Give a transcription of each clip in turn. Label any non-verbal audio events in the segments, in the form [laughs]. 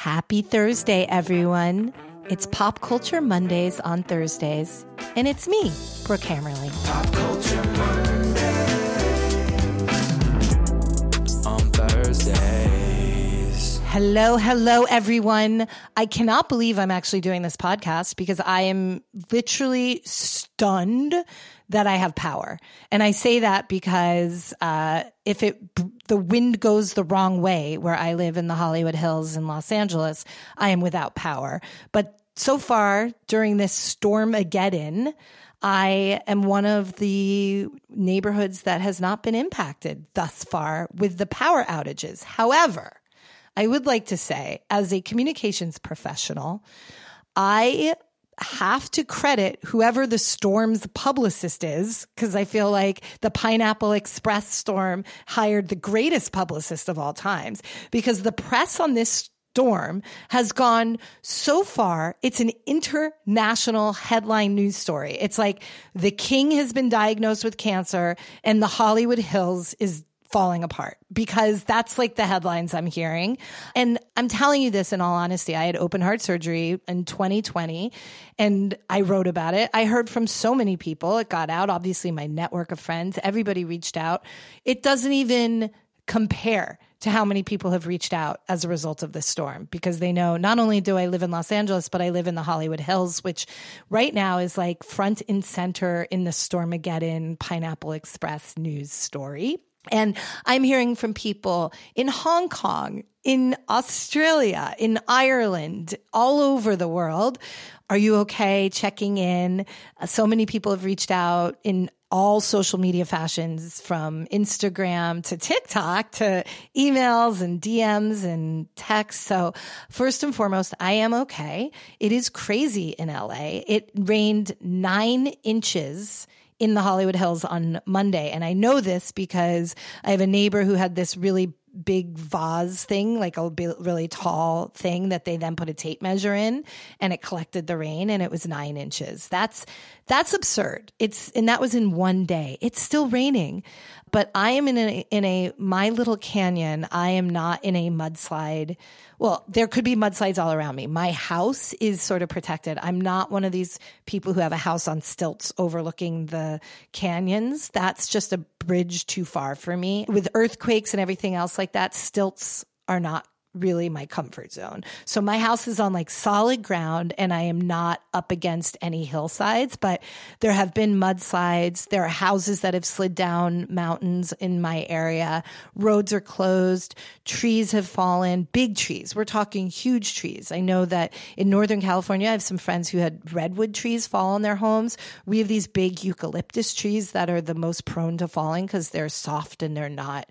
Happy Thursday, everyone. It's Pop Culture Mondays on Thursdays, and it's me, Brooke Hammerling. Hello, hello, everyone. I cannot believe I'm actually doing this podcast because I am literally stunned that I have power. And I say that because uh, if it the wind goes the wrong way where I live in the Hollywood Hills in Los Angeles, I am without power. But so far during this storm again, I am one of the neighborhoods that has not been impacted thus far with the power outages. However, I would like to say, as a communications professional, I have to credit whoever the storm's publicist is, because I feel like the Pineapple Express storm hired the greatest publicist of all times, because the press on this storm has gone so far. It's an international headline news story. It's like the king has been diagnosed with cancer and the Hollywood Hills is falling apart because that's like the headlines I'm hearing. And I'm telling you this in all honesty. I had open heart surgery in 2020 and I wrote about it. I heard from so many people. It got out. Obviously, my network of friends, everybody reached out. It doesn't even compare to how many people have reached out as a result of this storm because they know not only do I live in Los Angeles, but I live in the Hollywood Hills, which right now is like front and center in the Stormageddon Pineapple Express news story. And I'm hearing from people in Hong Kong, in Australia, in Ireland, all over the world. Are you okay? Checking in. Uh, so many people have reached out in all social media fashions from Instagram to TikTok to emails and DMs and texts. So first and foremost, I am okay. It is crazy in LA. It rained nine inches in the Hollywood Hills on Monday. And I know this because I have a neighbor who had this really big vase thing, like a really tall thing that they then put a tape measure in and it collected the rain and it was nine inches. That's, that's absurd. It's, and that was in one day. It's still raining but I am in a, in a, my little canyon. I am not in a mudslide. Well, there could be mudslides all around me. My house is sort of protected. I'm not one of these people who have a house on stilts overlooking the canyons. That's just a bridge too far for me. With earthquakes and everything else like that, stilts are not really my comfort zone. So my house is on like solid ground and I am not up against any hillsides, but there have been mudslides. There are houses that have slid down mountains in my area. Roads are closed. Trees have fallen, big trees. We're talking huge trees. I know that in Northern California, I have some friends who had redwood trees fall on their homes. We have these big eucalyptus trees that are the most prone to falling because they're soft and they're not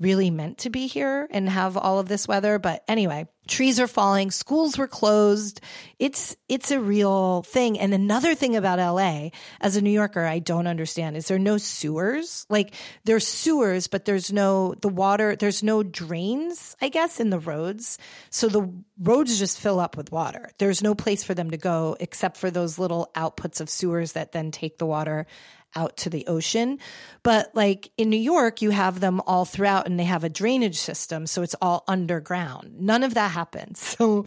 really meant to be here and have all of this weather. But anyway, trees are falling, schools were closed. It's it's a real thing. And another thing about LA, as a New Yorker, I don't understand is there no sewers? Like there's sewers, but there's no the water, there's no drains, I guess, in the roads. So the roads just fill up with water. There's no place for them to go except for those little outputs of sewers that then take the water out to the ocean. But like in New York, you have them all throughout and they have a drainage system. So it's all underground. None of that happens. [laughs] So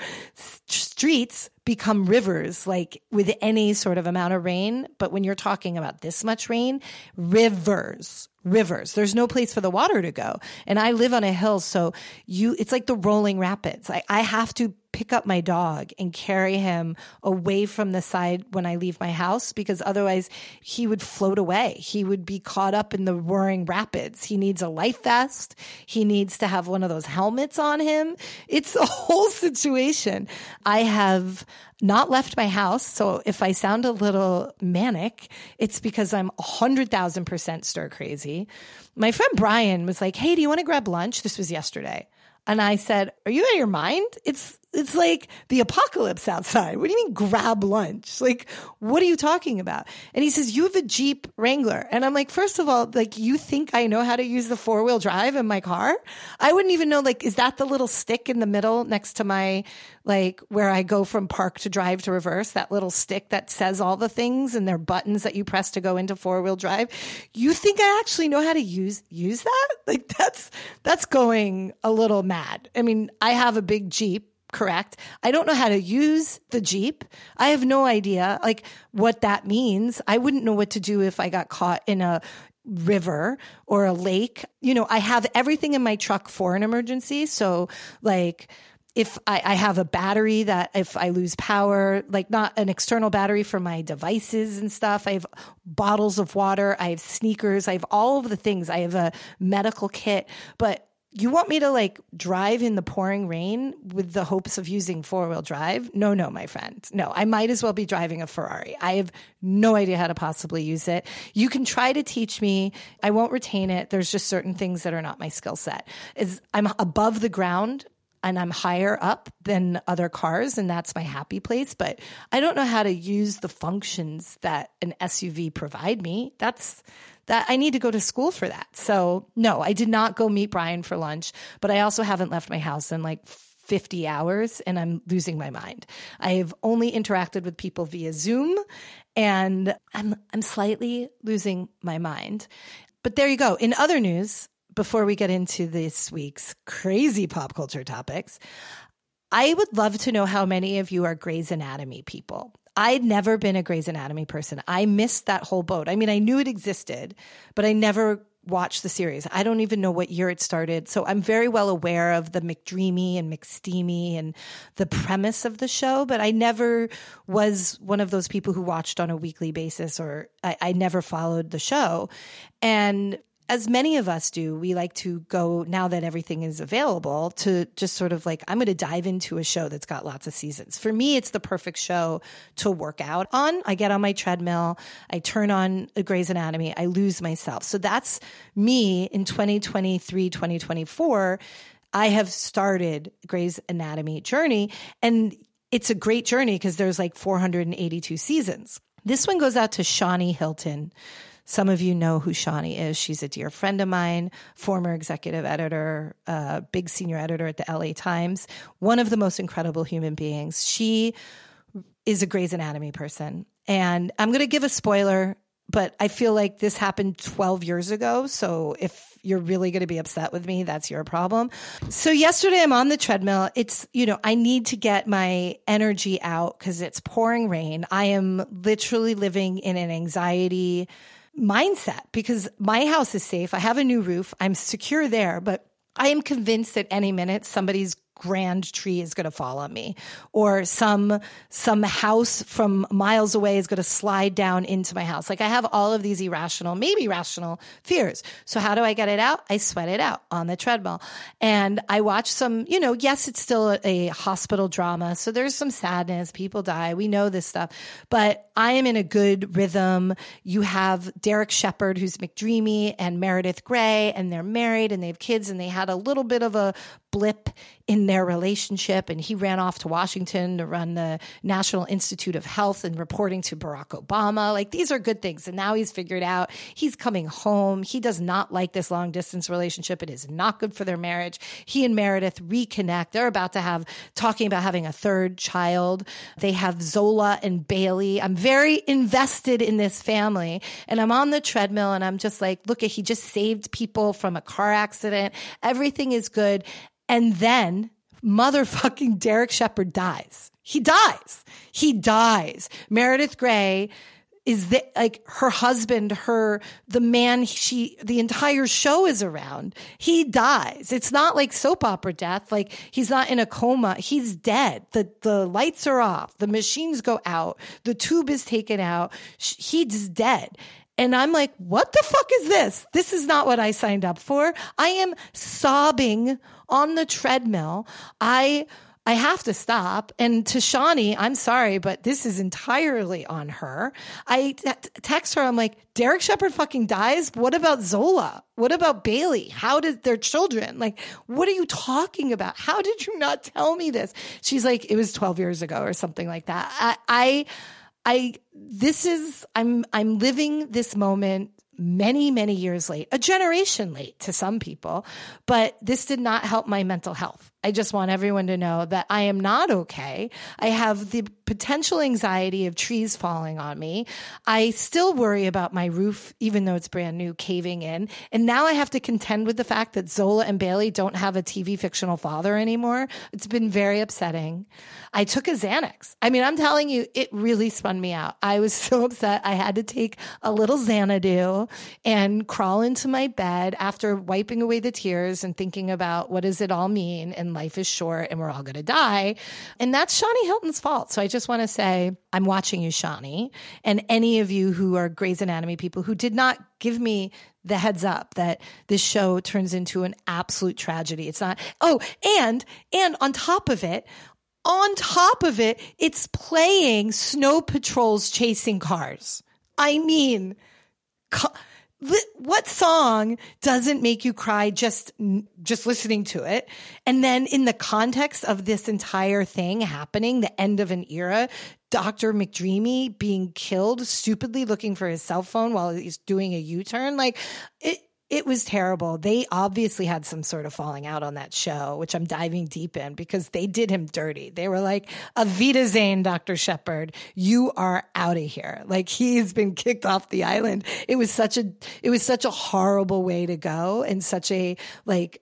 streets become rivers like with any sort of amount of rain. But when you're talking about this much rain, rivers, rivers. There's no place for the water to go. And I live on a hill. So you, it's like the rolling rapids. I, I have to pick up my dog and carry him away from the side when I leave my house because otherwise he would float away. He would be caught up in the roaring rapids. He needs a life vest. He needs to have one of those helmets on him. It's a [laughs] whole situation. I have not left my house. So if I sound a little manic, it's because I'm 100,000% stir crazy. My friend Brian was like, Hey, do you want to grab lunch? This was yesterday. And I said, Are you out of your mind? It's it's like the apocalypse outside. What do you mean grab lunch? Like, what are you talking about? And he says, You have a Jeep Wrangler. And I'm like, first of all, like, you think I know how to use the four wheel drive in my car? I wouldn't even know, like, is that the little stick in the middle next to my, like, where I go from park to drive to reverse? That little stick that says all the things and they're buttons that you press to go into four wheel drive. You think I actually know how to use, use that? [laughs] Like, that's, that's going a little mad. I mean, I have a big Jeep correct. I don't know how to use the Jeep. I have no idea like what that means. I wouldn't know what to do if I got caught in a river or a lake. You know, I have everything in my truck for an emergency. So like if I, I, have a battery that if I lose power, like not an external battery for my devices and stuff, I have bottles of water, I have sneakers, I have all of the things. I have a medical kit, but you want me to like drive in the pouring rain with the hopes of using four wheel drive? No, no, my friend. No, I might as well be driving a Ferrari. I have no idea how to possibly use it. You can try to teach me. I won't retain it. There's just certain things that are not my skill set. Is I'm above the ground and I'm higher up than other cars, and that's my happy place. But I don't know how to use the functions that an SUV provide me. That's that I need to go to school for that. So no, I did not go meet Brian for lunch, but I also haven't left my house in like 50 hours and I'm losing my mind. I've only interacted with people via Zoom and I'm I'm slightly losing my mind. But there you go. In other news, before we get into this week's crazy pop culture topics, I would love to know how many of you are Grey's Anatomy people. I'd never been a Grey's Anatomy person. I missed that whole boat. I mean, I knew it existed, but I never watched the series. I don't even know what year it started. So I'm very well aware of the McDreamy and McSteamy and the premise of the show, but I never was one of those people who watched on a weekly basis or I, I never followed the show. And as many of us do, we like to go now that everything is available to just sort of like, I'm going to dive into a show that's got lots of seasons. For me, it's the perfect show to work out on. I get on my treadmill, I turn on Grey's Anatomy, I lose myself. So that's me in 2023, 2024. I have started Grey's Anatomy journey and it's a great journey because there's like 482 seasons. This one goes out to Shani Hilton. Some of you know who Shani is. She's a dear friend of mine, former executive editor, uh, big senior editor at the LA Times, one of the most incredible human beings. She is a Grey's Anatomy person. And I'm going to give a spoiler, but I feel like this happened 12 years ago. So if you're really going to be upset with me, that's your problem. So yesterday I'm on the treadmill. It's, you know, I need to get my energy out because it's pouring rain. I am literally living in an anxiety mindset because my house is safe. I have a new roof. I'm secure there, but I am convinced that any minute somebody's grand tree is going to fall on me or some some house from miles away is going to slide down into my house. Like i have all of these irrational maybe rational fears. So how do i get it out? I sweat it out on the treadmill. And i watch some you know yes it's still a, a hospital drama so there's some sadness people die we know this stuff. But i am in a good rhythm. You have derek shepherd who's mcdreamy and meredith grey and they're married and they have kids and they had a little bit of a blip in their relationship and he ran off to Washington to run the National Institute of Health and reporting to Barack Obama. Like these are good things. And now he's figured out he's coming home. He does not like this long distance relationship. It is not good for their marriage. He and Meredith reconnect. They're about to have talking about having a third child. They have Zola and Bailey. I'm very invested in this family and I'm on the treadmill and I'm just like, look at, he just saved people from a car accident. Everything is good. And then motherfucking [laughs] Derek Shepherd dies. He dies. He dies. Meredith Grey is like her husband, her, the man she, the entire show is around. He dies. It's not like soap opera death. Like he's not in a coma. He's dead. The, the lights are off. The machines go out. The tube is taken out. He's dead. And I'm like, what the fuck is this? This is not what I signed up for. I am sobbing on the treadmill. I, I have to stop. And to Shani, I'm sorry, but this is entirely on her. I t- text her. I'm like, Derek Shepherd fucking dies. What about Zola? What about Bailey? How did their children? Like, what are you talking about? How did you not tell me this? She's like, it was 12 years ago or something like that. I, I I this is I'm I'm living this moment many many years late a generation late to some people but this did not help my mental health I just want everyone to know that I am not okay. I have the potential anxiety of trees falling on me. I still worry about my roof, even though it's brand new, caving in. And now I have to contend with the fact that Zola and Bailey don't have a TV fictional father anymore. It's been very upsetting. I took a Xanax. I mean, I'm telling you, it really spun me out. I was [laughs] so upset. I had to take a little Xanadu and crawl into my bed after wiping away the tears and thinking about what does it all mean and life is short and we're all going to die. And that's Shani Hilton's fault. So I just want to say I'm watching you, Shani, and any of you who are Grey's Anatomy people who did not give me the heads up that this show turns into an absolute tragedy. It's not, oh, and, and on top of it, on top of it, it's playing snow patrols chasing cars. I mean, what song doesn't make you cry just just listening to it? And then in the context of this entire thing happening the end of an era dr mcdreamy being killed stupidly looking for his cell phone while he's doing a u-turn like it it was terrible. They obviously had some sort of falling out on that show, which I'm diving deep in because they did him dirty. They were like, Auf Wiedersehen, Dr. Shepherd, you are out of here. Like he's been kicked off the island. It was such a, it was such a horrible way to go and such a like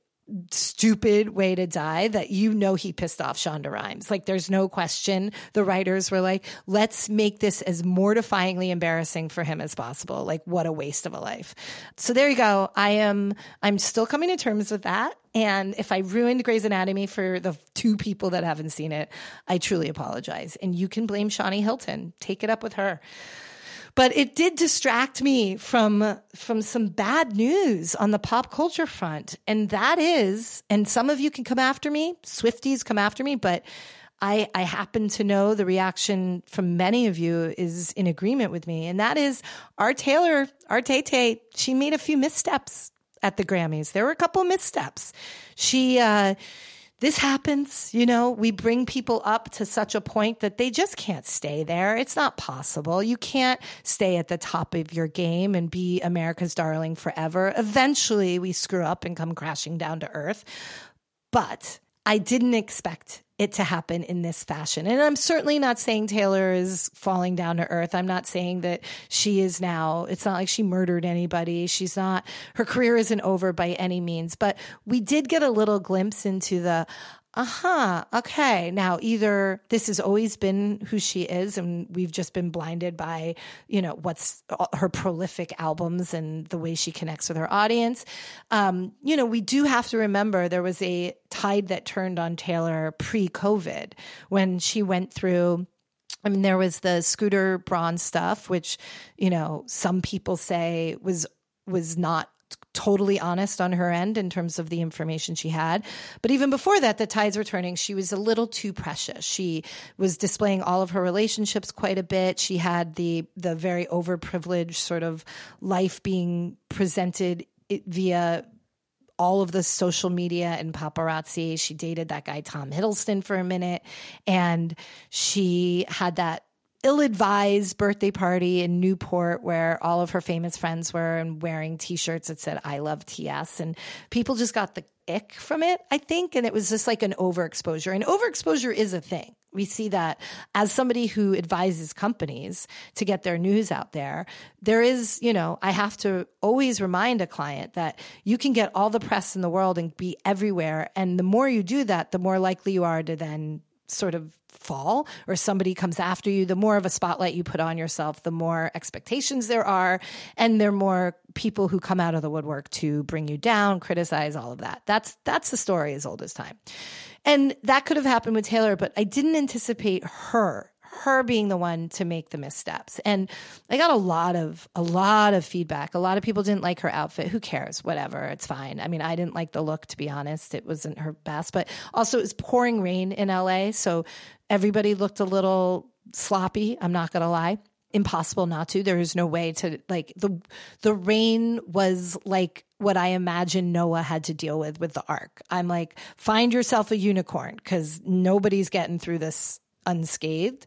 stupid way to die that you know he pissed off Shonda Rhimes. Like there's no question. The writers were like, let's make this as mortifyingly embarrassing for him as possible. Like what a waste of a life. So there you go. I am I'm still coming to terms with that. And if I ruined Grey's Anatomy for the two people that haven't seen it, I truly apologize. And you can blame Shani Hilton. Take it up with her but it did distract me from from some bad news on the pop culture front and that is and some of you can come after me swifties come after me but I, I happen to know the reaction from many of you is in agreement with me, and that is our Taylor, our Tay Tay. She made a few missteps at the Grammys. There were a couple missteps. She uh, this happens, you know, we bring people up to such a point that they just can't stay there. It's not possible. You can't stay at the top of your game and be America's darling forever. Eventually, we screw up and come crashing down to earth. But I didn't expect it to happen in this fashion. And I'm certainly not saying Taylor is falling down to earth. I'm not saying that she is now, it's not like she murdered anybody. She's not, her career isn't over by any means. But we did get a little glimpse into the, uh-huh. Okay. Now either this has always been who she is and we've just been blinded by you know what's uh, her prolific albums and the way she connects with her audience. Um, you know we do have to remember there was a tide that turned on taylor pre-covid when she went through I mean, there was the Scooter Braun stuff, which, you know, some people say was was not totally honest on her end in terms of the information she had. But even before that, the tides were turning. She was a little too precious. She was displaying all of her relationships quite a bit. She had the the very overprivileged sort of life being presented via all of the social media and paparazzi. She dated that guy Tom Hiddleston for a minute and she had that ill-advised birthday party in Newport where all of her famous friends were and wearing t-shirts that said I love TS and people just got the ick from it, I think, and it was just like an overexposure. And overexposure is a thing. We see that as somebody who advises companies to get their news out there. There is, you know, I have to always remind a client that you can get all the press in the world and be everywhere. And the more you do that, the more likely you are to then sort of fall or somebody comes after you, the more of a spotlight you put on yourself, the more expectations there are, and there are more people who come out of the woodwork to bring you down, criticize all of that. That's that's the story as old as time. And that could have happened with Taylor, but I didn't anticipate her her being the one to make the missteps. And I got a lot of a lot of feedback. A lot of people didn't like her outfit. Who cares? Whatever. It's fine. I mean, I didn't like the look to be honest. It wasn't her best, but also it was pouring rain in LA, so everybody looked a little sloppy, I'm not going to lie. Impossible not to. There is no way to like the the rain was like what I imagine Noah had to deal with with the ark. I'm like, find yourself a unicorn because nobody's getting through this unscathed.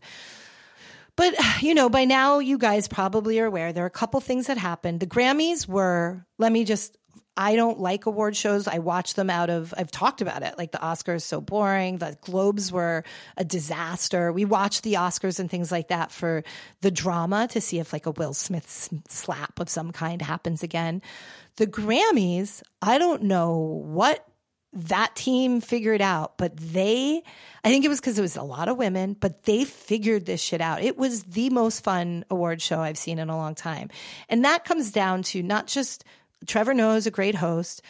But, you know, by now you guys probably are aware there are a couple things that happened. The Grammys were, let me just I don't like award shows. I watch them out of, I've talked about it. Like the Oscars, so boring. The Globes were a disaster. We watch the Oscars and things like that for the drama to see if like a Will Smith slap of some kind happens again. The Grammys, I don't know what that team figured out, but they, I think it was because it was a lot of women, but they figured this shit out. It was the most fun award show I've seen in a long time. And that comes down to not just Trevor Noah is a great host,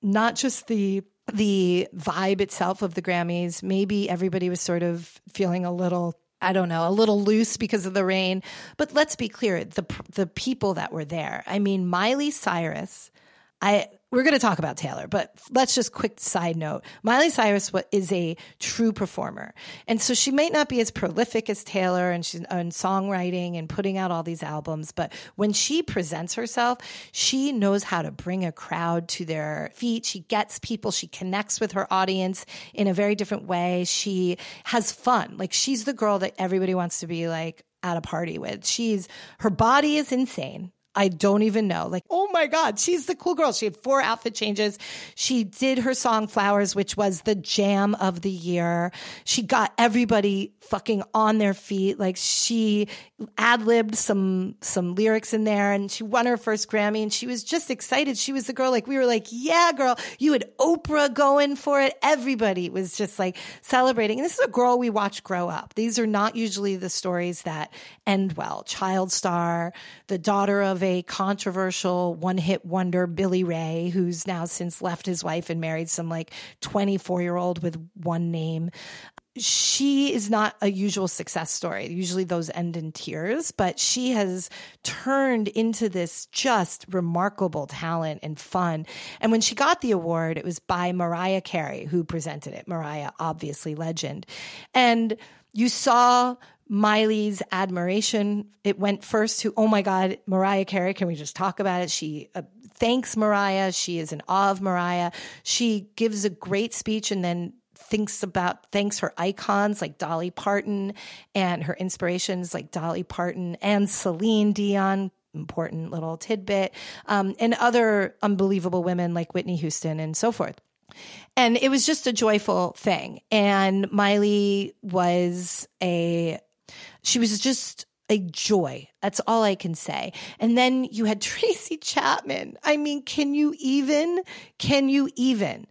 not just the the vibe itself of the Grammys. Maybe everybody was sort of feeling a little I don't know, a little loose because of the rain. But let's be clear, the the people that were there. I mean, Miley Cyrus, I we're going to talk about Taylor, but let's just quick side note. Miley Cyrus is a true performer. And so she might not be as prolific as Taylor and she's in songwriting and putting out all these albums, but when she presents herself, she knows how to bring a crowd to their feet. She gets people, she connects with her audience in a very different way. She has fun. Like she's the girl that everybody wants to be like at a party with. She's her body is insane. I don't even know. Like, oh my God, she's the cool girl. She had four outfit changes. She did her song Flowers, which was the jam of the year. She got everybody fucking on their feet. Like she ad libbed some, some lyrics in there and she won her first Grammy and she was just excited. She was the girl, like, we were like, yeah, girl, you had Oprah going for it. Everybody was just like celebrating. And this is a girl we watch grow up. These are not usually the stories that end well. Child star, the daughter of a controversial one hit wonder, Billy Ray, who's now since left his wife and married some like 24 year old with one name. She is not a usual success story. Usually those end in tears, but she has turned into this just remarkable talent and fun. And when she got the award, it was by Mariah Carey who presented it. Mariah, obviously legend. And you saw Miley's admiration. It went first to, oh my God, Mariah Carey. Can we just talk about it? She uh, thanks Mariah. She is in awe of Mariah. She gives a great speech and then thinks about, thanks her icons like Dolly Parton and her inspirations like Dolly Parton and Celine Dion, important little tidbit, um, and other unbelievable women like Whitney Houston and so forth. And it was just a joyful thing. And Miley was a she was just a joy. That's all I can say. And then you had [laughs] Tracy Chapman. I mean, can you even? Can you even?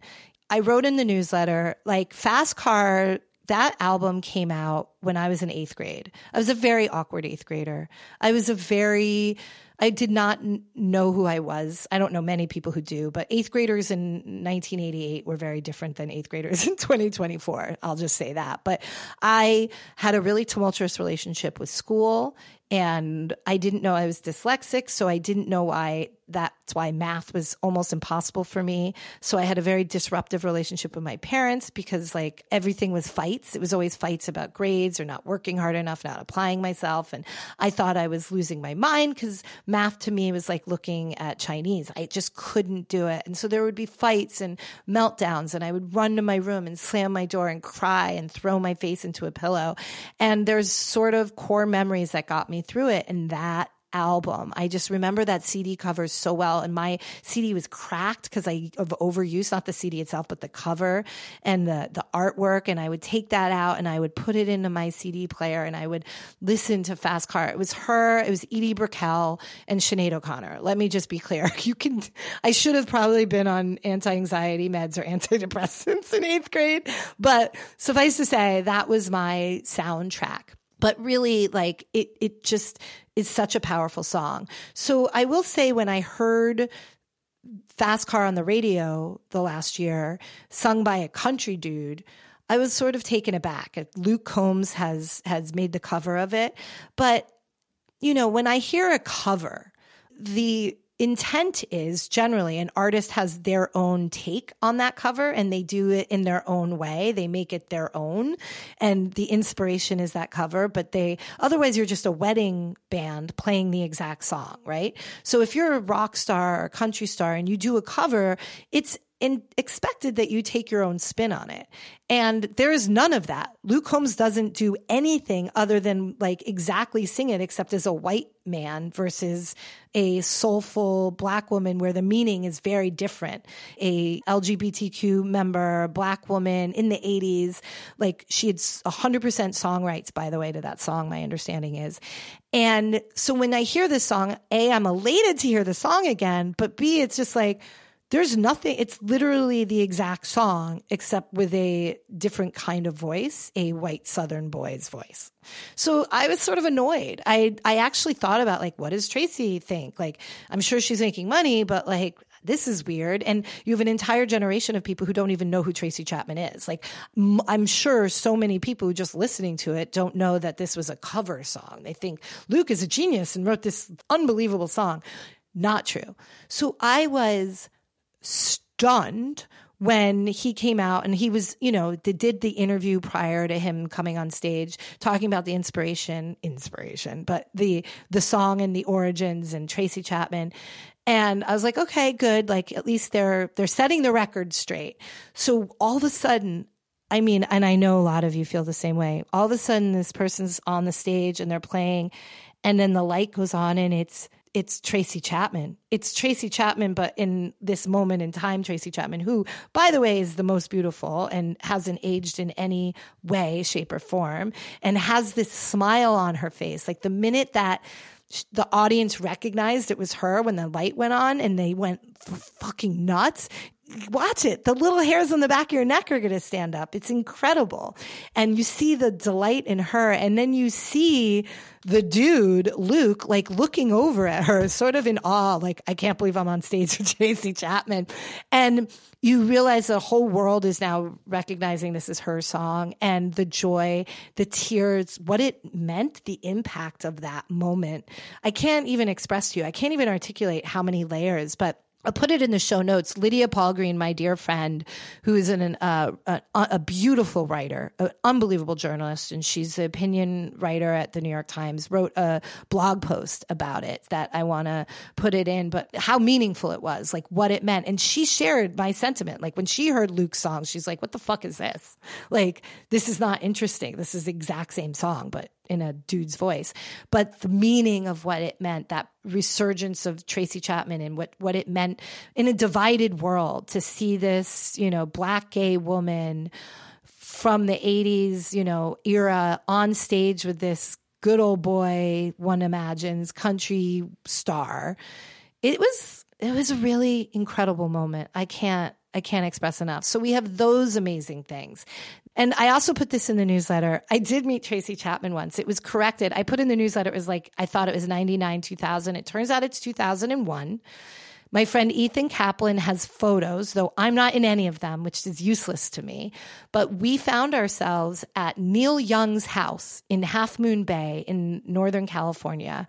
I wrote in the newsletter like Fast Car that album came out when I was in eighth grade. I was a very awkward eighth grader. I was a very I did not n- know who I was. I don't know many people who do, but eighth graders in 1988 were very different than eighth graders [laughs] in 2024. I'll just say that. But I had a really tumultuous relationship with school and I didn't know I was dyslexic, so I didn't know why that's why math was almost impossible for me. So I had a very disruptive relationship with my parents because like everything was fights. It was always fights about grades or not working hard enough, not applying myself. And I thought I was losing my mind because math to me was like looking at Chinese. I just couldn't do it. And so there would be fights and meltdowns and I would run to my room and slam my door and cry and throw my face into a pillow. And there's sort of core memories that got me through it. And that album. I just remember that CD cover so well. And my CD was cracked because I of overuse, not the CD itself, but the cover and the, the artwork. And I would take that out and I would put it into my CD player and I would listen to Fast Car. It was her, it was Edie Brickell and Sinead O'Connor. Let me just be clear. [laughs] You can, I should have probably been on anti-anxiety meds or antidepressants in eighth grade, but suffice to say, that was my soundtrack but really like it it just is such a powerful song. So I will say when I heard Fast Car on the radio the last year sung by a country dude, I was sort of taken aback. Luke Combs has has made the cover of it, but you know, when I hear a cover, the intent is generally an artist has their own take on that cover and they do it in their own way. They make it their own and the inspiration is that cover, but they otherwise you're just a wedding band playing the exact song, right? So if you're a rock star or country star and you do a cover, it's and expected that you take your own spin on it. And there is none of that. Luke Combs doesn't do anything other than like exactly sing it, except as a white man versus a soulful black woman where the meaning is very different. A LGBTQ member, black woman in the 80s, like she had 100% song rights, by the way, to that song, my understanding is. And so when I hear this song, A, I'm elated to hear the song again, but B, it's just like, there's nothing it's literally the exact song except with a different kind of voice a white southern boy's voice so i was sort of annoyed i i actually thought about like what does tracy think like i'm sure she's making money but like this is weird. And you have an entire generation of people who don't even know who Tracy Chapman is. Like, m- I'm sure so many people just listening to it don't know that this was a cover song. They think Luke is a genius and wrote this unbelievable song. Not true. So I was stunned when he came out and he was, you know, they did the interview prior to him coming on stage talking about the inspiration, inspiration, but the the song and the origins and Tracy Chapman. And I was like, okay, good. Like at least they're they're setting the record straight. So all of a sudden, I mean, and I know a lot of you feel the same way. All of a sudden this person's on the stage and they're playing and then the light goes on and it's it's Tracy Chapman. It's Tracy Chapman, but in this moment in time, Tracy Chapman, who, by the way, is the most beautiful and hasn't aged in any way, shape, or form, and has this smile on her face. Like the minute that the audience recognized it was her when the light went on and they went fucking nuts. Watch it. The little hairs on the back of your neck are going to stand up. It's incredible. And you see the delight in her. And then you see the dude, Luke, like looking over at her, sort of in awe, like, I can't believe I'm on stage with [laughs] Tracy Chapman. And you realize the whole world is now recognizing this is her song and the joy, the tears, what it meant, the impact of that moment. I can't even express to you, I can't even articulate how many layers, but I'll put it in the show notes. Lydia Polgreen, my dear friend, who is an, uh, a, a beautiful writer, an unbelievable journalist, and she's the opinion writer at the New York Times, wrote a blog post about it that I want to put it in, but how meaningful it was, like what it meant. And she shared my sentiment. Like when she heard Luke's song, she's like, what the fuck is this? Like, this is not interesting. This is the exact same song, but in a dude's voice, but the meaning of what it meant, that resurgence of Tracy Chapman and what, what it meant in a divided world to see this, you know, black gay woman from the 80s, you know, era on stage with this good old boy, one imagines, country star. It was it was a really incredible moment. I can't I can't express enough. So we have those amazing things. And I also put this in the newsletter. I did meet Tracy Chapman once. It was corrected. I put in the newsletter, it was like, I thought it was 99, 2000. It turns out it's 2001. My friend Ethan Kaplan has photos, though I'm not in any of them, which is useless to me. But we found ourselves at Neil Young's house in Half Moon Bay in Northern California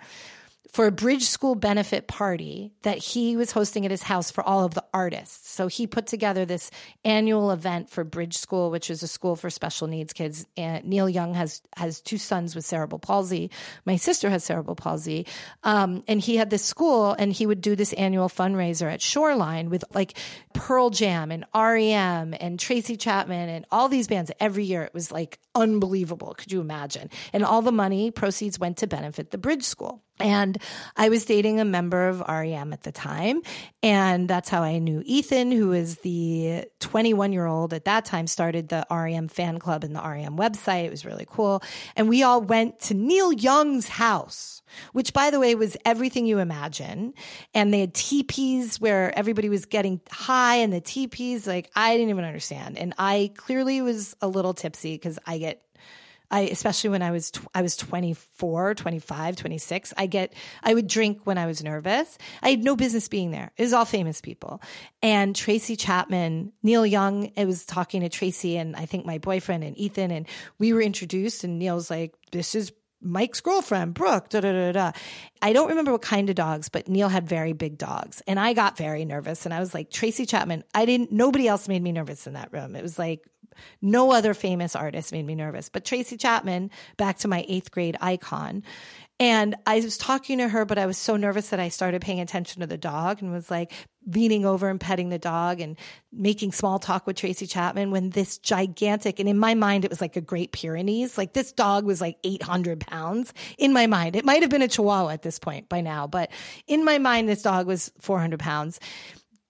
for a bridge school benefit party that he was hosting at his house for all of the artists. So he put together this annual event for Bridge School, which is a school for special needs kids. And Neil Young has has two sons with cerebral palsy. My sister has cerebral palsy, um, and he had this school, and he would do this annual fundraiser at Shoreline with like Pearl Jam and REM and Tracy Chapman and all these bands every year. It was like unbelievable. Could you imagine? And all the money proceeds went to benefit the Bridge School. And I was dating a member of REM at the time. And that's how I knew Ethan, who is the 21 year old at that time, started the REM fan club and the REM website. It was really cool. And we all went to Neil Young's house, which, by the way, was everything you imagine. And they had teepees where everybody was getting high, and the teepees, like, I didn't even understand. And I clearly was a little tipsy because I get I, especially when I was, tw- I was 24, 25, 26, I get, I would drink when I was nervous. I had no business being there. It was all famous people. And Tracy Chapman, Neil Young, I was talking to Tracy and I think my boyfriend and Ethan, and we were introduced and Neil's like, this is Mike's girlfriend, Brooke, da da da da. I don't remember what kind of dogs, but Neil had very big dogs. And I got very nervous. And I was like, Tracy Chapman, I didn't, nobody else made me nervous in that room. It was like, no other famous artist made me nervous. But Tracy Chapman, back to my eighth grade icon. And I was talking to her, but I was so nervous that I started paying attention to the dog and was like leaning over and petting the dog and making small talk with Tracy Chapman when this gigantic, and in my mind, it was like a Great Pyrenees. Like this dog was like 800 pounds in my mind. It might have been a Chihuahua at this point by now, but in my mind, this dog was 400 pounds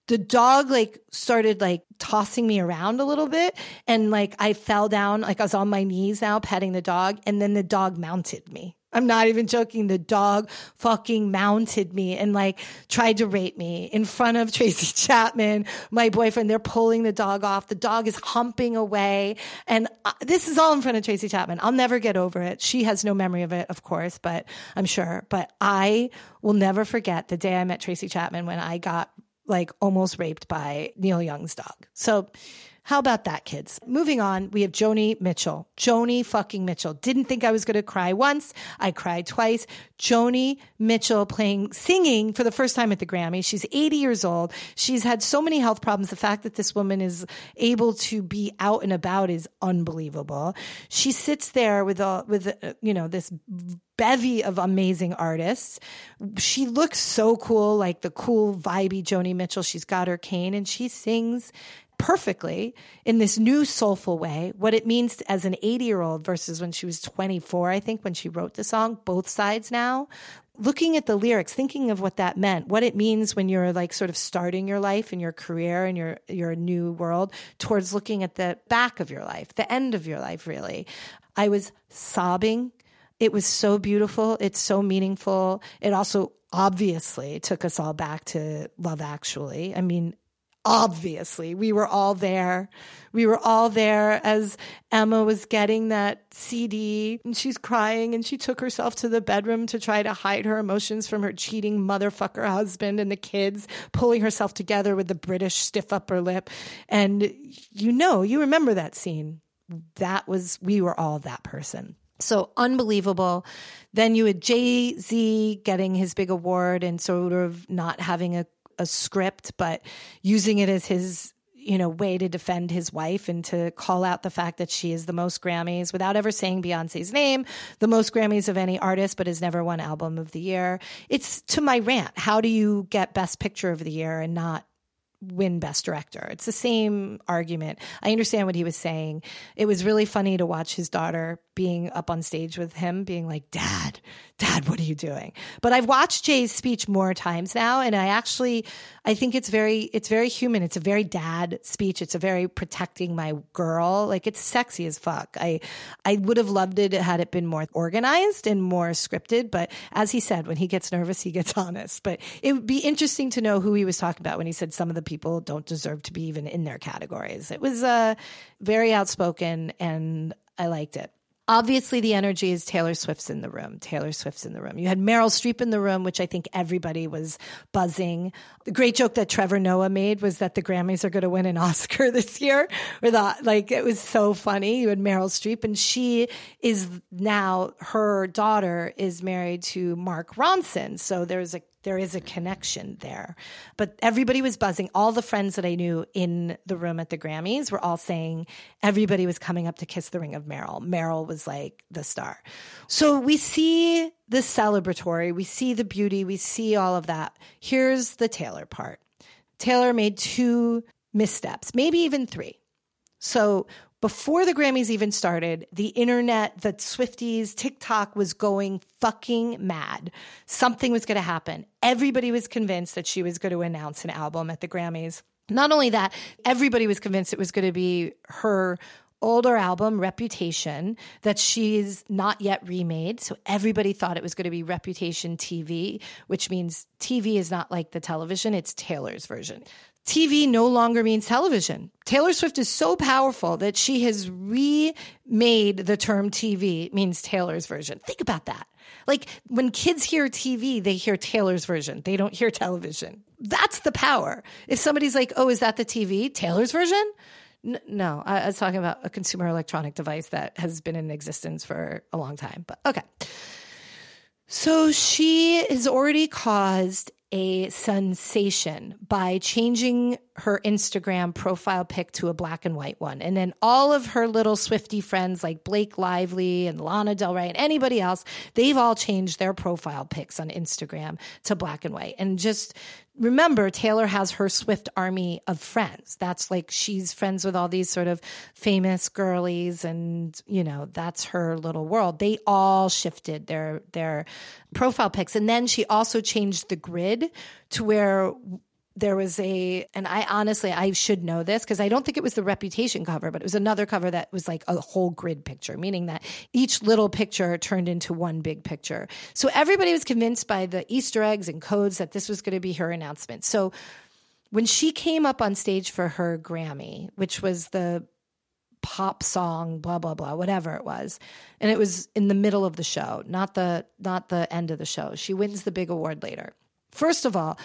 the dog like started like tossing me around a little bit and like I fell down like I was on my knees now petting the dog and then the dog mounted me. I'm not even joking. The dog fucking mounted me and like tried to rape me in front of [laughs] Tracy Chapman, my boyfriend. They're pulling the dog off. The dog is humping away. And uh, this is all in front of Tracy Chapman. I'll never get over it. She has no memory of it, of course, but I'm sure. But I will never forget the day I met Tracy Chapman when I got like almost raped by Neil Young's dog. So how about that, kids? Moving on, we have Joni Mitchell. Joni fucking Mitchell. Didn't think I was going to cry once. I cried twice. Joni Mitchell playing, singing for the first time at the Grammy. She's 80 years old. She's had so many health problems. The fact that this woman is able to be out and about is unbelievable. She sits there with a, with, you know, this bevy of amazing artists. She looks so cool, like the cool, vibey Joni Mitchell. She's got her cane and she sings perfectly in this new soulful way what it means as an 80 year old versus when she was 24 i think when she wrote the song both sides now looking at the lyrics thinking of what that meant what it means when you're like sort of starting your life and your career and your your new world towards looking at the back of your life the end of your life really i was sobbing it was so beautiful. It's so meaningful. It also obviously took us all back to love actually. I mean obviously we were all there. We were all there as emma was getting that cd and she's crying and she took herself to the bedroom to try to hide her emotions from her cheating motherfucker husband and the kids pulling herself together with the british stiff upper lip. And you know you remember that scene. That was we were all that person so unbelievable. Then you had Jay Z getting his big award and sort of not having a a script, but using it as his you know way to defend his wife and to call out the fact that she is the most Grammys without ever saying Beyonce's name, the most Grammys of any artist, but has never won album of the year. It's to my rant. How do you get best picture of the year and not win best director. It's the same argument. I understand what he was saying. It was really funny to watch his daughter being up on stage with him being like, "Dad, dad, what are you doing?" But I've watched Jay's speech more times now and I actually I think it's very it's very human. It's a very dad speech. It's a very protecting my girl. Like it's sexy as fuck. I I would have loved it had it been more organized and more scripted, but as he said, when he gets nervous, he gets [laughs] honest. But it would be interesting to know who he was talking about when he said some of the people don't deserve to be even in their categories. It was uh very outspoken and I liked it. Obviously, the energy is Taylor Swift's in the room. Taylor Swift's in the room. You had Meryl Streep in the room, which I think everybody was buzzing. The great joke that Trevor Noah made was that the Grammys are going to win an [laughs] Oscar this year. Or that, like, it was so funny. You had Meryl Streep, and she is now, her daughter is married to Mark Ronson. So there's a there is a connection there. But everybody was buzzing. All the friends that I knew in the room at the Grammys were all saying everybody was coming up to kiss the ring of Meryl. Meryl was like the star. So we see the celebratory, we see the beauty, we see all of that. Here's the Taylor part. Taylor made two missteps, maybe even three. So before the Grammys even started, the internet, the Swifties, TikTok was going fucking mad. Something was going to happen. Everybody was convinced that she was going to announce an album at the Grammys. Not only that, everybody was convinced it was going to be her older album, Reputation, that she's not yet remade. So everybody thought it was going to be Reputation TV, which means TV is not like the television, it's Taylor's version. TV no longer means television. Taylor Swift is so powerful that she has remade the term TV means Taylor's version. Think about that. Like when kids hear TV, they hear Taylor's version. They don't hear television. That's the power. If somebody's like, oh, is that the TV? Taylor's version? No, I, I was talking about a consumer electronic device that has been in existence for a long time. But okay. So she has already caused a sensation by changing her Instagram profile pic to a black and white one. And then all of her little Swifty friends like Blake Lively and Lana Del Rey and anybody else, they've all changed their profile pics on Instagram to black and white. And just remember Taylor has her Swift army of friends. That's like she's friends with all these sort of famous girlies and you know, that's her little world. They all shifted their their profile pics and then she also changed the grid to where there was a and i honestly i should know this because i don't think it was the reputation cover but it was another cover that was like a whole grid picture meaning that each little picture turned into one big picture. So everybody was convinced by the easter eggs and codes that this was going to be her announcement. So when she came up on stage for her grammy which was the pop song blah blah blah whatever it was and it was in the middle of the show not the not the end of the show she wins the big award later. First of all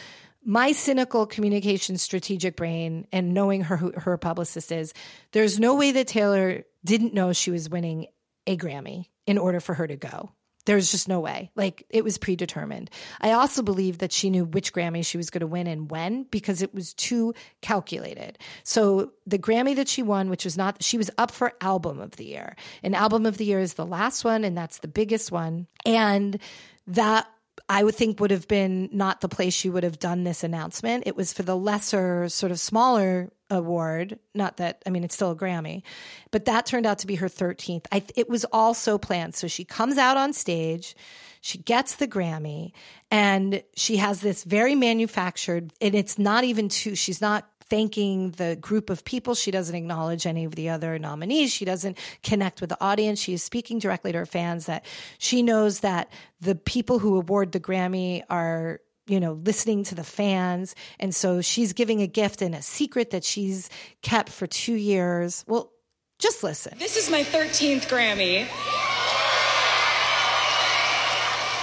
my cynical communication strategic brain and knowing her her publicist is, there's no way that Taylor didn't know she was winning a Grammy in order for her to go. There's just no way. Like it was predetermined. I also believe that she knew which Grammy she was going to win and when because it was too calculated. So the Grammy that she won, which was not, she was up for Album of the Year. And Album of the Year is the last one, and that's the biggest one. And that I would think would have been not the place she would have done this announcement. It was for the lesser, sort of smaller award. Not that, I mean, it's still a Grammy, but that turned out to be her 13th. I, it was also planned. So she comes out on stage, she gets the Grammy, and she has this very manufactured, and it's not even too, she's not thanking the group of people. She doesn't acknowledge any of the other nominees. She doesn't connect with the audience. She is speaking directly to her fans that she knows that the people who award the Grammy are you know, listening to the fans. And so she's giving a gift and a secret that she's kept for two years. Well, just listen. This is my 13th Grammy,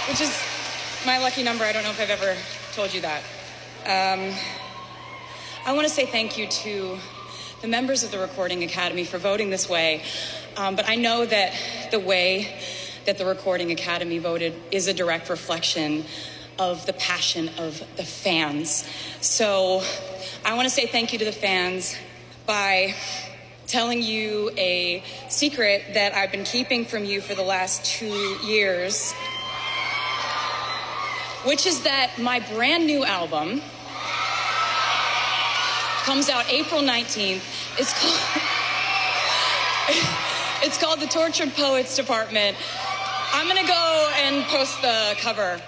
which is my lucky number. I don't know if I've ever told you that. Um, I want to say thank you to the members of the Recording Academy for voting this way. Um, but I know that the way that the Recording Academy voted is a direct reflection of the passion of the fans. So I want to say thank you to the fans by telling you a secret that I've been keeping from you for the last two years, which is that my brand new album comes out April 19th. It's called [laughs] It's called The Tortured Poets Department. I'm going to go and post the cover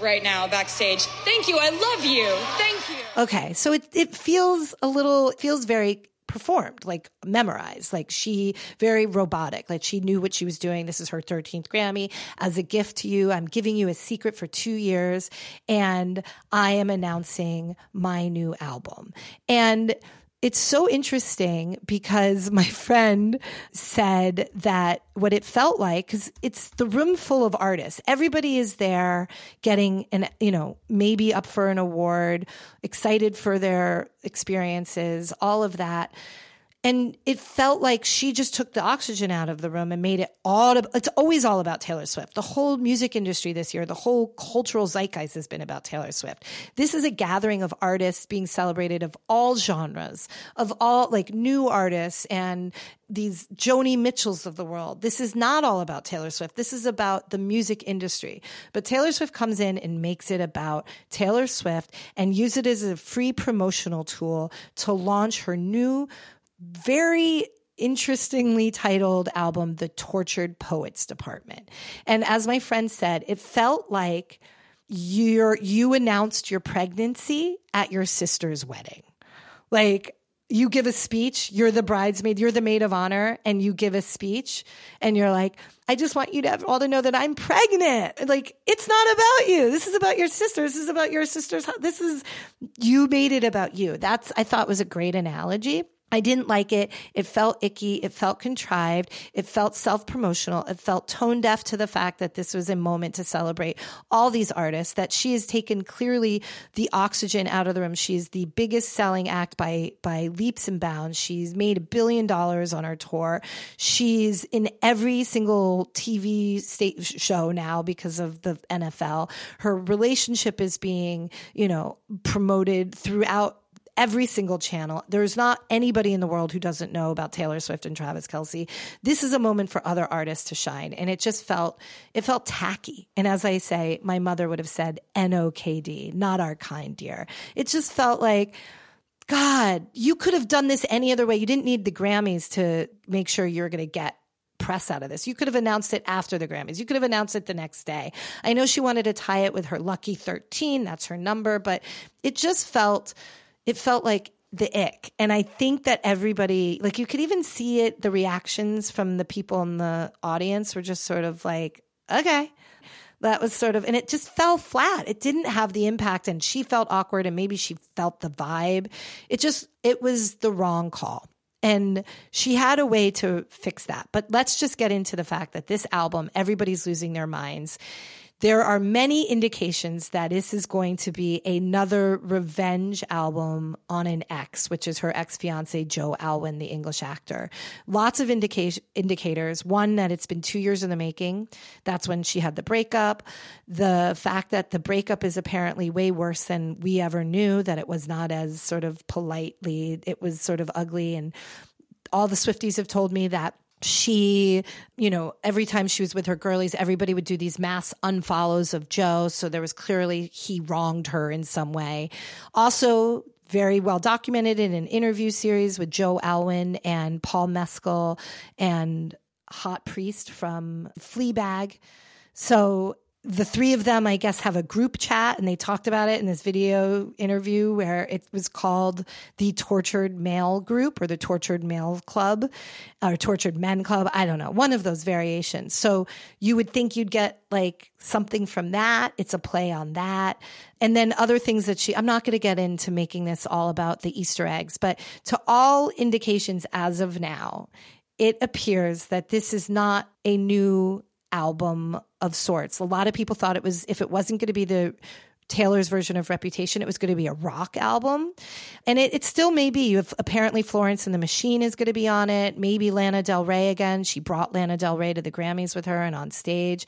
right now backstage. Thank you. I love you. Thank you. Okay, so it it feels a little it feels very performed, like memorized, like she very robotic, like she knew what she was doing. This is her 13th Grammy. As a gift to you, I'm giving you a secret for two years and I am announcing my new album. And it's so interesting because my [laughs] friend said that what it felt like because it's the room full of artists. Everybody is there getting an you know maybe up for an award excited for their experiences all of that and it felt like she just took the oxygen out of the room and made it all it's always all about Taylor Swift. The whole music industry this year, the whole cultural zeitgeist has been about Taylor Swift. This is a gathering of artists being celebrated of all genres, of all like new artists and these Joni Mitchells of the world. This is not all about Taylor Swift. This is about the music industry. But Taylor Swift comes in and makes it about Taylor Swift and use it as a free promotional tool to launch her new very interestingly titled album, The Tortured Poets Department. And as my friend said, it felt like you you announced your pregnancy at your sister's wedding. Like you give a speech, you're the bridesmaid, you're the maid of honor, and you give a speech, and you're like, I just want you to have all to know that I'm pregnant. Like, it's not about you. This is about your sister. This is about your sister's. This is, you made it about you. That's, I thought was a great analogy. I didn't like it. It felt icky. It felt contrived. It felt self promotional. It felt tone deaf to the fact that this was a moment to celebrate all these artists, that she has taken clearly the oxygen out of the room. She's the biggest selling act by, by leaps and bounds. She's made a billion dollars on her tour. She's in every single TV state show now because of the NFL. Her relationship is being, you know, promoted throughout every single channel. There's not anybody in the world who doesn't know about Taylor Swift and Travis Kelce. This is a moment for other artists to shine. And it just felt, it felt tacky. And as I say, my mother would have said NOKD, not our kind dear. It just felt like, God, you could have done this any other way. You didn't need the Grammys to make sure you're going to get press out of this. You could have announced it after the Grammys. You could have announced it the next day. I know she wanted to tie it with her lucky 13. That's her number, but it just felt it felt like the ick. And I think that everybody, like you could even see it, the reactions from the people in the audience were just sort of like, okay. That was sort of, and it just fell flat. It didn't have the impact, and she felt awkward, and maybe she felt the vibe. It just, it was the wrong call. And she had a way to fix that. But let's just get into the fact that this album, everybody's losing their minds there are many indications that this is going to be another revenge album on an ex, which is her ex fiance, Joe Alwyn, the English actor. Lots of indica- indicators. One, that it's been two years in the making. That's when she had the breakup. The fact that the breakup is apparently way worse than we ever knew, that it was not as sort of politely, it was sort of ugly. And all the Swifties have told me that she, you know, every time she was with her girlies, everybody would do these mass unfollows of Joe. So there was clearly he wronged her in some way. Also, very well documented in an interview series with Joe Alwyn and Paul Mescal and Hot Priest from Fleabag. So the three of them, I guess, have a group chat and they talked about it in this video interview where it was called the Tortured Male Group or the Tortured Male Club or Tortured Men Club. I don't know, one of those variations. So you would think you'd get like something from that. It's a play on that. And then other things that she, I'm not going to get into making this all about the Easter eggs, but to all indications as of now, it appears that this is not a new album of sorts. A lot of people thought it was, if it wasn't going to be the Taylor's version of Reputation, it was going to be a rock album. And it, it still may be. Have, apparently, Florence and the Machine is going to be on it. Maybe Lana Del Rey again. She brought Lana Del Rey to the Grammys with her and on stage.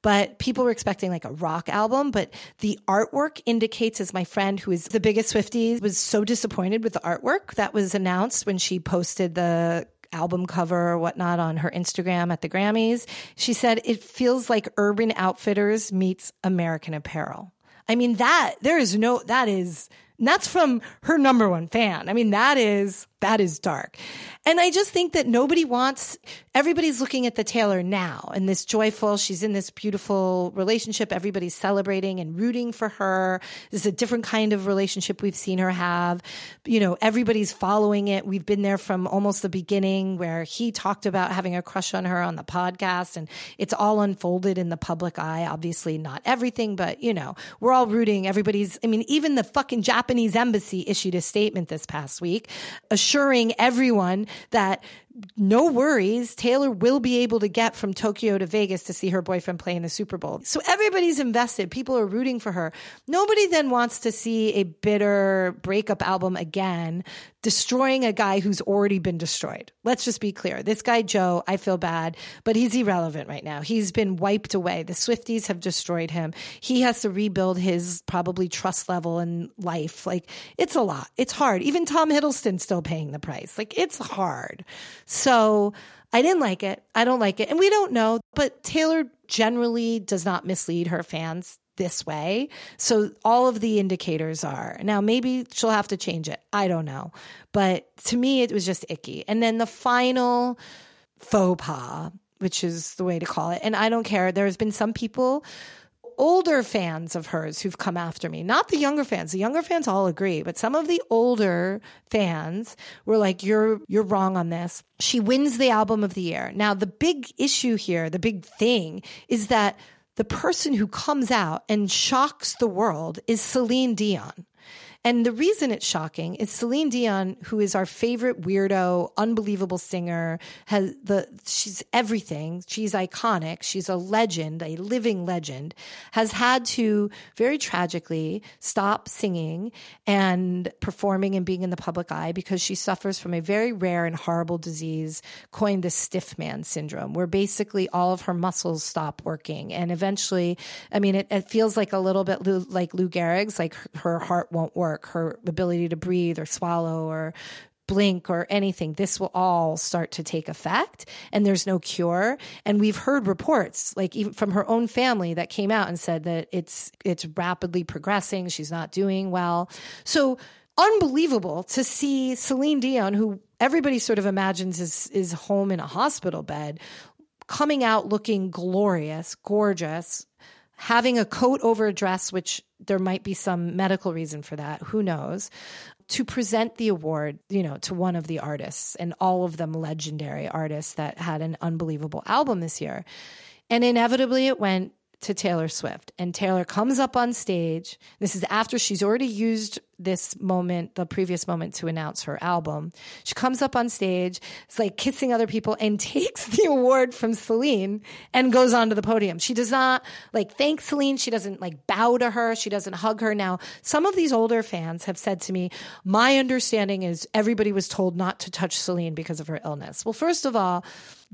But people were expecting like a rock album. But the artwork indicates, as my friend who is the biggest Swiftie was so disappointed with the artwork that was announced when she posted the album cover or whatnot on her Instagram at the Grammys. She said it feels like Urban Outfitters meets American Apparel. I mean, that, there is no, that is, that's from her number one fan. I mean, that is that is dark. And I just think that nobody wants, everybody's looking at the Taylor now and this joyful, she's in this beautiful relationship. Everybody's celebrating and rooting for her. This is a different kind of relationship we've seen her have. You know, everybody's following it. We've been there from almost the beginning where he talked about having a crush on her on the podcast and it's all unfolded in the public eye. Obviously, not everything, but you know, we're all rooting. Everybody's, I mean, even the fucking Japanese embassy issued a statement this past week assuring everyone that no worries. Taylor will be able to get from Tokyo to Vegas to see her boyfriend play in the Super Bowl. So everybody's invested. People are rooting for her. Nobody then wants to see a bitter breakup album again, destroying a guy who's already been destroyed. Let's just be clear. This guy, Joe, I feel bad, but he's irrelevant right now. He's been wiped away. The Swifties have destroyed him. He has to rebuild his probably trust level in life. Like it's a lot. It's hard. Even Tom Hiddleston's still paying the price. Like it's hard. So I didn't like it. I don't like it. And we don't know, but Taylor generally does not mislead her fans this way. So all of the indicators are. Now, maybe she'll have to change it. I don't know. But to me, it was just icky. And then the final faux pas, which is the way to call it. And I don't care. There's been some people older fans of hers who've come after me, not the younger fans. The younger fans all agree, but some of the older fans were like, "You're you're wrong on this." She wins the album of the year. Now, the big issue here, the big thing, is that the person who comes out and shocks the world is Celine Dion. And the reason it's shocking is Celine Dion, who is our favorite weirdo, unbelievable singer, has the she's everything. She's iconic. She's a legend, a living legend, has had to very tragically stop singing and performing and being in the public eye because she suffers from a very rare and horrible disease coined the stiff man syndrome, where basically all of her muscles stop working. And eventually, I mean, it, it feels like a little bit like Lou Gehrig's, like her, her heart won't work, her ability to breathe or swallow or blink or anything, this will all start to take effect and there's no cure. And we've heard reports, like even from her own family that came out and said that it's, it's rapidly progressing. She's not doing well. So unbelievable to see Celine Dion, who everybody sort of imagines is, is home in a hospital bed, coming out looking glorious, gorgeous, having a coat over a dress, which there might be some medical reason for that. Who knows? To present the award, you know, to one of the artists and all of them legendary artists that had an unbelievable album this year. And inevitably it went to Taylor Swift. And Taylor comes up on stage. This is after she's already used this moment, the previous moment to announce her album. She comes up on stage, it's like kissing other people and [laughs] takes the award from Celine and goes onto the podium. She does not like thank Celine. She doesn't like bow to her. She doesn't hug her. Now, some of these older fans have said to me, my understanding is everybody was told not to touch Celine because of her illness. Well, first of all,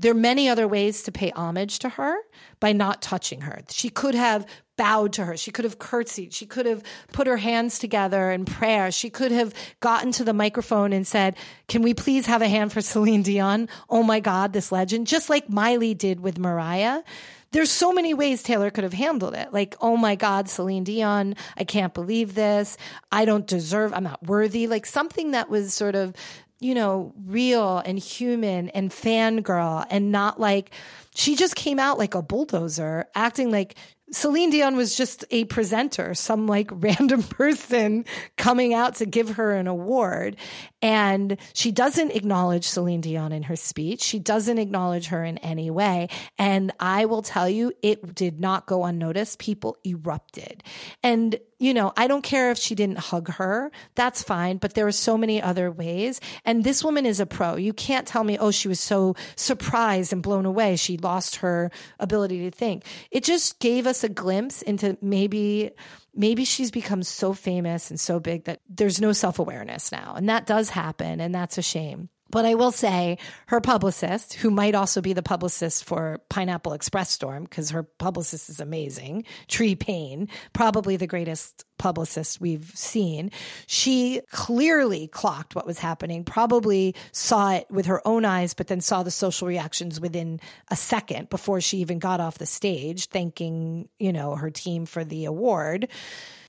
there are many other ways to pay homage to her by not touching her. She could have bowed to her. She could have curtsied. She could have put her hands together in prayer. She could have gotten to the microphone and said, Can we please have a hand for Celine Dion? Oh my God, this legend. Just like Miley did with Mariah. There's so many ways Taylor could have handled it. Like, oh my God, Celine Dion, I can't believe this. I don't deserve, I'm not worthy. Like something that was sort of, you know, real and human and fangirl and not like, she just came out like a bulldozer, acting like Celine Dion was just a presenter, some like [laughs] random person coming out to give her an award. And she doesn't acknowledge Celine Dion in her speech. She doesn't acknowledge her in any way. And I will tell you, it did not go unnoticed. People erupted. And, you know, I don't care if she didn't hug her. That's fine. But there are so many other ways. And this woman is a pro. You can't tell me, oh, she was so surprised and blown away. She lost her ability to think. It just gave us a glimpse into maybe maybe she's become so famous and so big that there's no self awareness now. And that does happen, and that's a shame. But I will say her publicist, who might also be the publicist for Pineapple Express Storm, because her publicist is amazing, Tree Paine, probably the greatest publicist we've seen. She clearly clocked what was happening, probably saw it with her own eyes, but then saw the social reactions within a second before she even got off the stage, thanking, you know, her team for the award.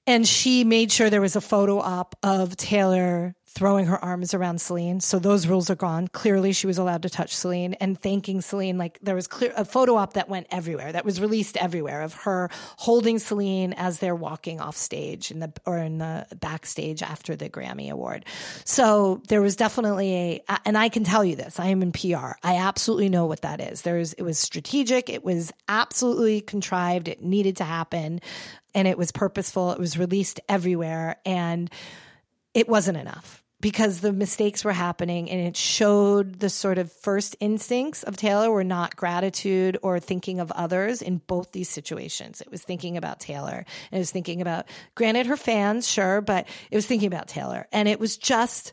And she made sure there was a photo op of Taylor throwing her arms around Celine. So those rules are gone. Clearly, she was allowed to touch Celine and thanking Celine. Like there was clear a photo op that went everywhere, that was released everywhere of her holding Celine as they're walking off stage in the or in the backstage after the Grammy Award. So there was definitely a, and I can tell you this: I am in PR. I absolutely know what that is. There's it was strategic. It was absolutely contrived. It needed to happen, and it was purposeful. It was released everywhere, and it wasn't enough because the mistakes were happening and it showed the sort of first instincts of Taylor were not gratitude or thinking of others in both these situations. It was thinking about Taylor and it was thinking about, granted, her fans, sure, but it was thinking about Taylor. And it was just,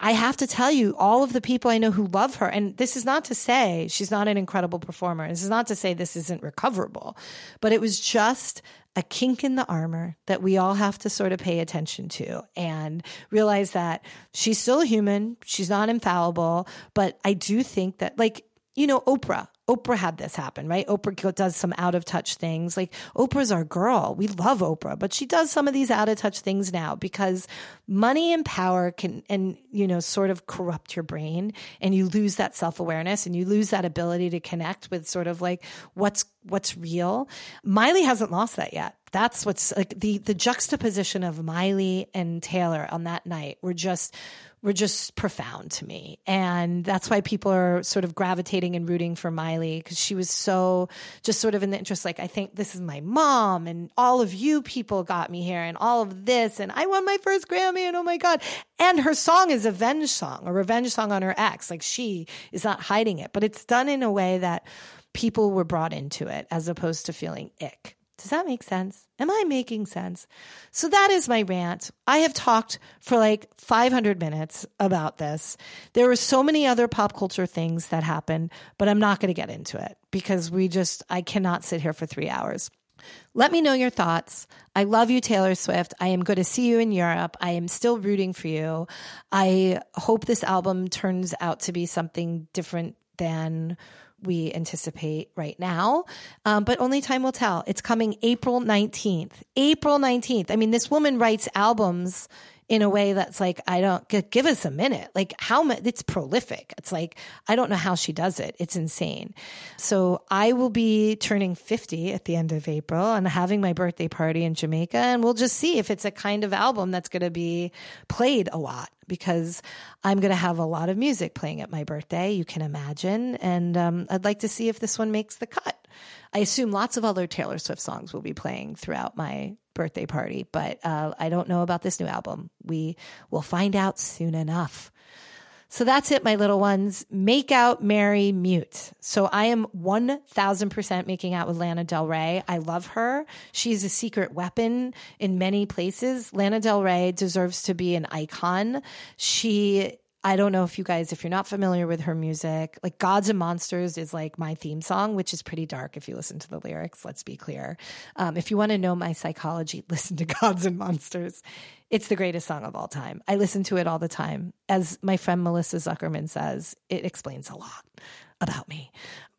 I have to tell you, all of the people I know who love her, and this is not to say she's not an incredible performer. This is not to say this isn't recoverable, but it was just a kink in the armor that we all have to sort of pay attention to and realize that she's still human. She's not infallible, but I do think that like, you know, Oprah, Oprah had this happen, right? Oprah does some out of touch things. Like Oprah's our girl. We love Oprah, but she does some of these out of touch things now because money and power can, and, you know, sort of corrupt your brain and you lose that self awareness and you lose that ability to connect with sort of like what's, what's real. Miley hasn't lost that yet. That's what's like the the juxtaposition of Miley and Taylor on that night were just were just profound to me. And that's why people are sort of gravitating and rooting for Miley because she was so just sort of in the interest, like, I think this is my mom and all of you people got me here and all of this. And I won my first Grammy and oh my God. And her song is a revenge song, a revenge song on her ex. Like she is not hiding it, but it's done in a way that people were brought into it as opposed to feeling ick. Does that make sense? Am I making sense? So that is my rant. I have talked for like 500 minutes about this. There were so many other pop culture things that happened, but I'm not going to get into it because we just, I cannot sit here for three hours. Let me know your thoughts. I love you, Taylor Swift. I am going to see you in Europe. I am still rooting for you. I hope this album turns out to be something different than we anticipate right now. Um, but only time will tell. It's coming April 19th. April 19th. I mean, this woman writes albums in a way that's like, I don't give us a minute. Like how much it's prolific. It's like, I don't know how she does it. It's insane. So I will be turning 50 at the end of April and having my birthday party in Jamaica. And we'll just see if it's a kind of album that's going to be played a lot because I'm going to have a lot of music playing at my birthday. You can imagine. And um, I'd like to see if this one makes the cut. I assume lots of other Taylor Swift songs will be playing throughout my birthday party, but uh, I don't know about this new album. We will find out soon enough. So that's it, my little ones. Make out, marry, mute. So I am 1000% making out with Lana Del Rey. I love her. She's a secret weapon in many places. Lana Del Rey deserves to be an icon. She I don't know if you guys, if you're not familiar with her music, like Gods and Monsters is like my theme song, which is pretty dark if you listen to the lyrics, let's be clear. Um, if you want to know my psychology, [laughs] listen to Gods and Monsters. It's the greatest song of all time. I listen to it all the time. As my friend Melissa Zuckerman says, it explains a lot about me.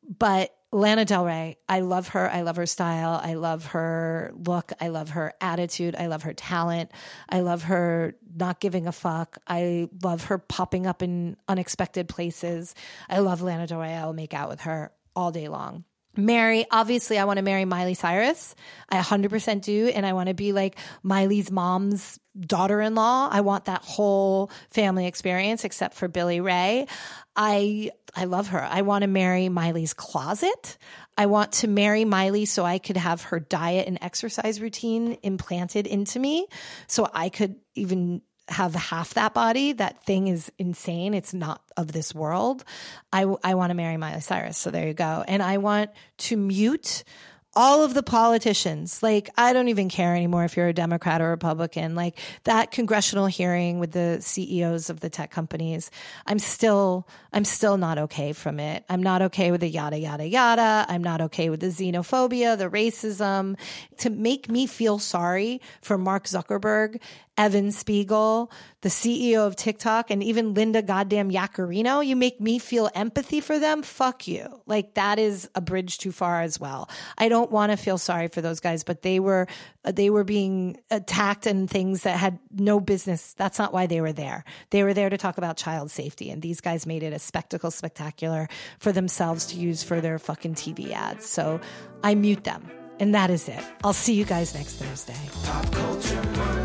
But Lana Del Rey, I love her. I love her style. I love her look. I love her attitude. I love her talent. I love her not giving a fuck. I love her popping up in unexpected places. I love Lana Del Rey. I'll make out with her all day long. Marry, obviously, I want to marry Miley Cyrus. I 100% do. And I want to be like Miley's mom's daughter in law. I want that whole family experience, except for Billy Ray. I I love her. I want to marry Miley's closet. I want to marry Miley so I could have her diet and exercise routine implanted into me so I could even have half that body. That thing is insane. It's not of this world. I, I want to marry Miley Cyrus. So there you go. And I want to mute all of the politicians, like, I don't even care anymore if you're a Democrat or Republican. Like that congressional hearing with the CEOs of the tech companies, I'm still, I'm still not okay from it. I'm not okay with the yada, yada, yada. I'm not okay with the xenophobia, the racism. To make me feel sorry for Mark Zuckerberg Evan Spiegel, the CEO of TikTok, and even Linda goddamn Yaccarino, you make me feel empathy for them. Fuck you. Like that is a bridge too far as well. I don't want to feel sorry for those guys, but they were uh, they were being attacked and things that had no business. That's not why they were there. They were there to talk about child safety, and these guys made it a spectacle spectacular for themselves to use for their fucking TV ads. So I mute them. And that is it. I'll see you guys next Thursday. Pop culture